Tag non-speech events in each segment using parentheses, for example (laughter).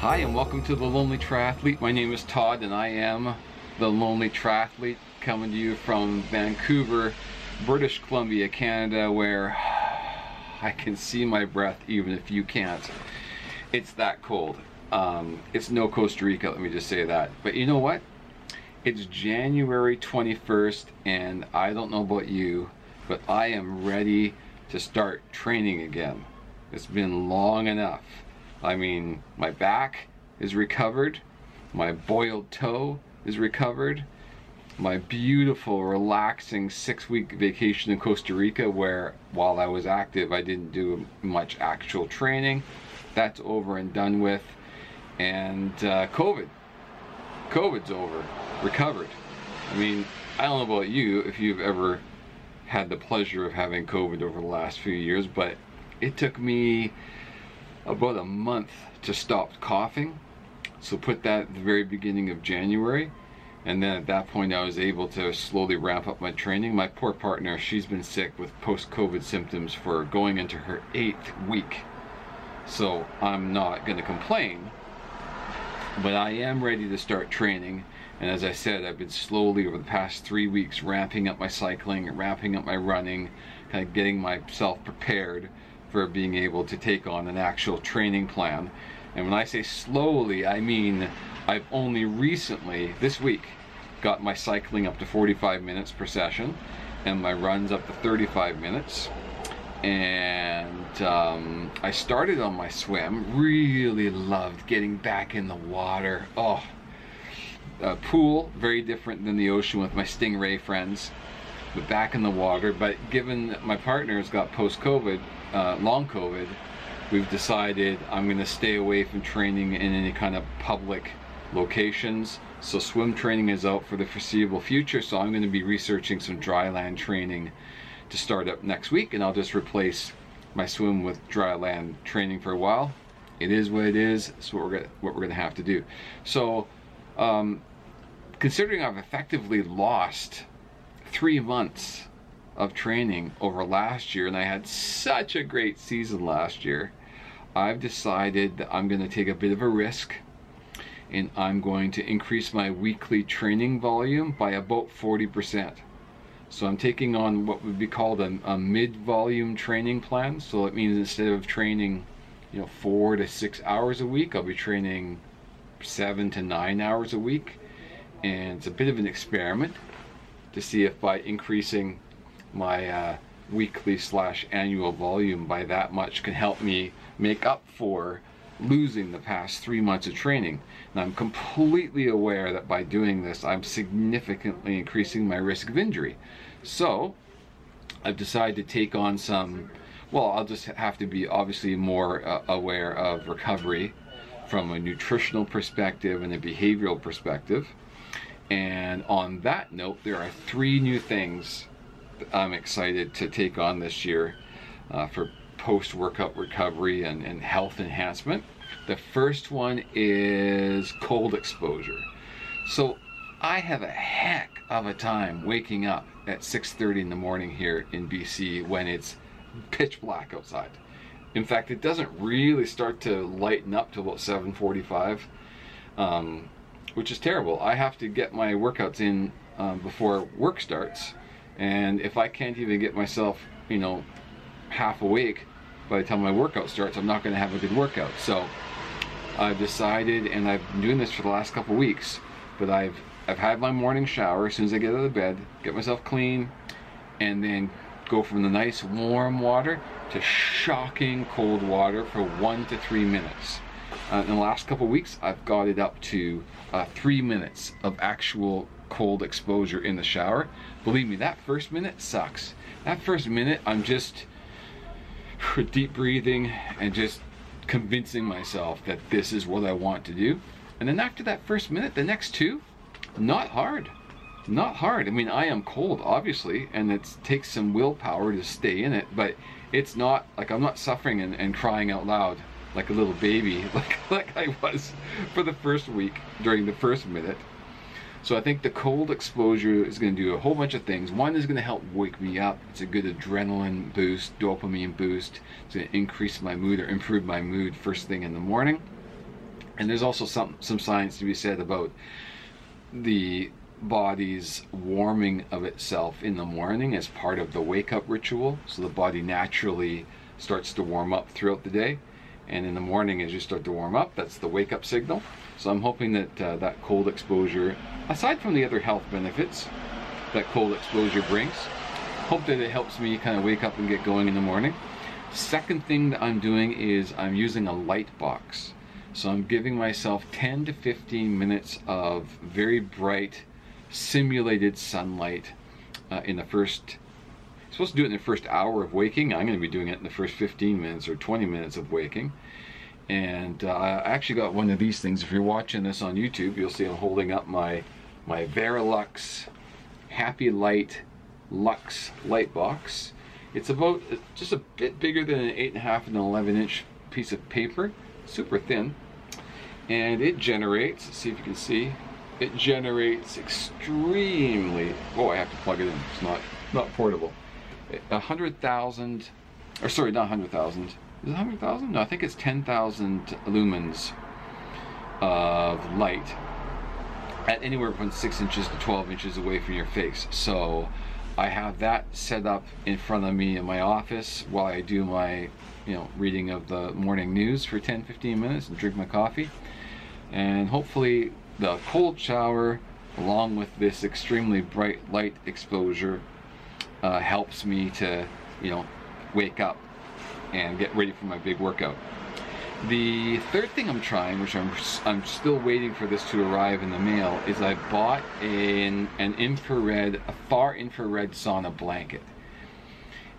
Hi, and welcome to The Lonely Triathlete. My name is Todd, and I am The Lonely Triathlete, coming to you from Vancouver, British Columbia, Canada, where I can see my breath even if you can't. It's that cold. Um, it's no Costa Rica, let me just say that. But you know what? It's January 21st, and I don't know about you, but I am ready to start training again. It's been long enough. I mean, my back is recovered, my boiled toe is recovered, my beautiful, relaxing six week vacation in Costa Rica, where while I was active, I didn't do much actual training. That's over and done with. And uh, COVID. COVID's over, recovered. I mean, I don't know about you if you've ever had the pleasure of having COVID over the last few years, but it took me about a month to stop coughing. So put that at the very beginning of January. And then at that point, I was able to slowly ramp up my training. My poor partner, she's been sick with post COVID symptoms for going into her eighth week. So I'm not going to complain. But I am ready to start training. And as I said, I've been slowly over the past three weeks ramping up my cycling, ramping up my running, kind of getting myself prepared for being able to take on an actual training plan. And when I say slowly, I mean I've only recently, this week, got my cycling up to 45 minutes per session and my runs up to 35 minutes. And um, I started on my swim, really loved getting back in the water. Oh, pool, very different than the ocean with my stingray friends, but back in the water. But given that my partner's got post COVID, uh, long COVID, we've decided I'm going to stay away from training in any kind of public locations. So swim training is out for the foreseeable future. So I'm going to be researching some dry land training to start up next week, and I'll just replace my swim with dry land training for a while. It is what it is. It's what we're gonna, what we're going to have to do. So, um, considering I've effectively lost three months of training over last year, and I had such a great season last year, I've decided that I'm going to take a bit of a risk and I'm going to increase my weekly training volume by about 40%. So I'm taking on what would be called a, a mid-volume training plan. So it means instead of training, you know, four to six hours a week, I'll be training seven to nine hours a week. And it's a bit of an experiment to see if by increasing my uh, weekly slash annual volume by that much can help me make up for losing the past three months of training. And I'm completely aware that by doing this, I'm significantly increasing my risk of injury. So I've decided to take on some, well, I'll just have to be obviously more uh, aware of recovery from a nutritional perspective and a behavioral perspective. And on that note, there are three new things I'm excited to take on this year uh, for post workout recovery and, and health enhancement. The first one is cold exposure. So I have a heck of a time waking up at 6:30 in the morning here in BC when it's pitch black outside. In fact, it doesn't really start to lighten up till about 7:45, um, which is terrible. I have to get my workouts in um, before work starts, and if I can't even get myself, you know, half awake by the time my workout starts, I'm not going to have a good workout. So I've decided, and I've been doing this for the last couple weeks, but I've I've had my morning shower as soon as I get out of bed, get myself clean, and then go from the nice warm water to shocking cold water for one to three minutes. Uh, in the last couple weeks, I've got it up to uh, three minutes of actual cold exposure in the shower. Believe me, that first minute sucks. That first minute, I'm just (sighs) deep breathing and just convincing myself that this is what I want to do. And then after that first minute, the next two, not hard. Not hard. I mean, I am cold, obviously, and it takes some willpower to stay in it, but it's not like I'm not suffering and, and crying out loud like a little baby, (laughs) like, like I was for the first week during the first minute. So I think the cold exposure is going to do a whole bunch of things. One is going to help wake me up. It's a good adrenaline boost, dopamine boost. It's going to increase my mood or improve my mood first thing in the morning. And there's also some some science to be said about the body's warming of itself in the morning as part of the wake up ritual. So the body naturally starts to warm up throughout the day. And in the morning, as you start to warm up, that's the wake up signal. So I'm hoping that uh, that cold exposure, aside from the other health benefits that cold exposure brings, hope that it helps me kind of wake up and get going in the morning. Second thing that I'm doing is I'm using a light box. So I'm giving myself 10 to 15 minutes of very bright simulated sunlight uh, in the first supposed to do it in the first hour of waking. I'm going to be doing it in the first 15 minutes or 20 minutes of waking. And uh, i actually got one of these things. If you're watching this on youtube you'll see i'm holding up my my verilux happy light lux light box. It's about just a bit bigger than an 8.5 and an 11 inch piece of paper. Super thin. And it generates see if you can see it generates extremely oh I have to plug it in. It's not not portable a hundred thousand or sorry not hundred thousand. Is it hundred thousand? No I think it's ten thousand lumens of light at anywhere from six inches to 12 inches away from your face. So I have that set up in front of me in my office while I do my you know reading of the morning news for 10 15 minutes and drink my coffee. And hopefully the cold shower along with this extremely bright light exposure uh, helps me to you know wake up and get ready for my big workout the third thing I'm trying, which I'm I'm still waiting for this to arrive in the mail, is I bought an an infrared, a far infrared sauna blanket.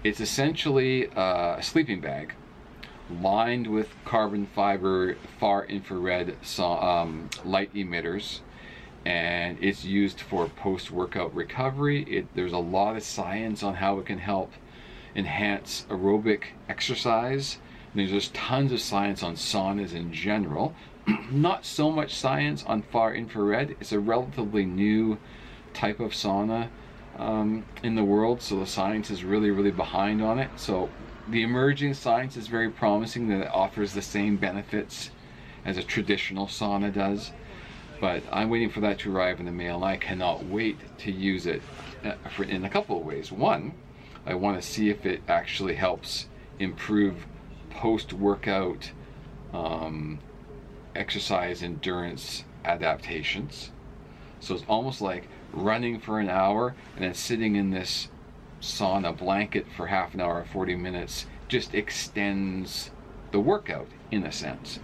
It's essentially a sleeping bag lined with carbon fiber far infrared um, light emitters and it's used for post-workout recovery. It, there's a lot of science on how it can help enhance aerobic exercise. There's just tons of science on saunas in general. (clears throat) Not so much science on far infrared. It's a relatively new type of sauna um, in the world so the science is really really behind on it. So the emerging science is very promising that it offers the same benefits as a traditional sauna does. But I'm waiting for that to arrive in the mail and I cannot wait to use it uh, for, in a couple of ways. One, I want to see if it actually helps improve post-workout um, exercise endurance adaptations. So it's almost like running for an hour and then sitting in this sauna blanket for half an hour, or 40 minutes, just extends the workout in a sense.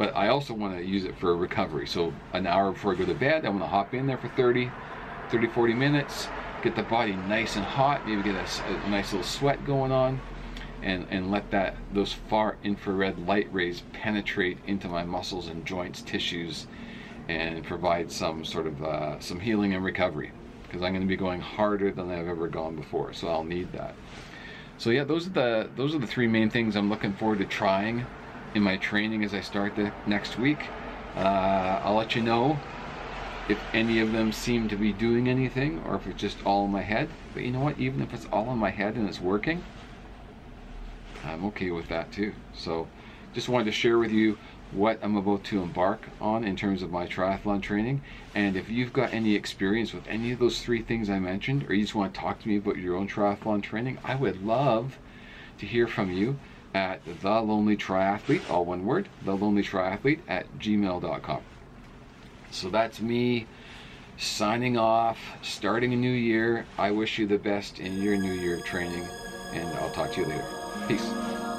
But I also want to use it for recovery. So an hour before I go to bed, I want to hop in there for 30, 30, 40 minutes, get the body nice and hot, maybe get a, a nice little sweat going on, and, and let that those far infrared light rays penetrate into my muscles and joints, tissues, and provide some sort of uh, some healing and recovery because I'm going to be going harder than I've ever gone before. So I'll need that. So yeah, those are the those are the three main things I'm looking forward to trying in my training as I start the next week. Uh, I'll let you know if any of them seem to be doing anything or if it's just all in my head. But you know what? Even if it's all in my head and it's working, I'm okay with that too. So just wanted to share with you what I'm about to embark on in terms of my triathlon training. And if you've got any experience with any of those three things I mentioned, or you just want to talk to me about your own triathlon training, I would love to hear from you at the lonely triathlete, all one word, the lonely triathlete at gmail.com. So that's me signing off, starting a new year. I wish you the best in your new year of training, and I'll talk to you later. Peace.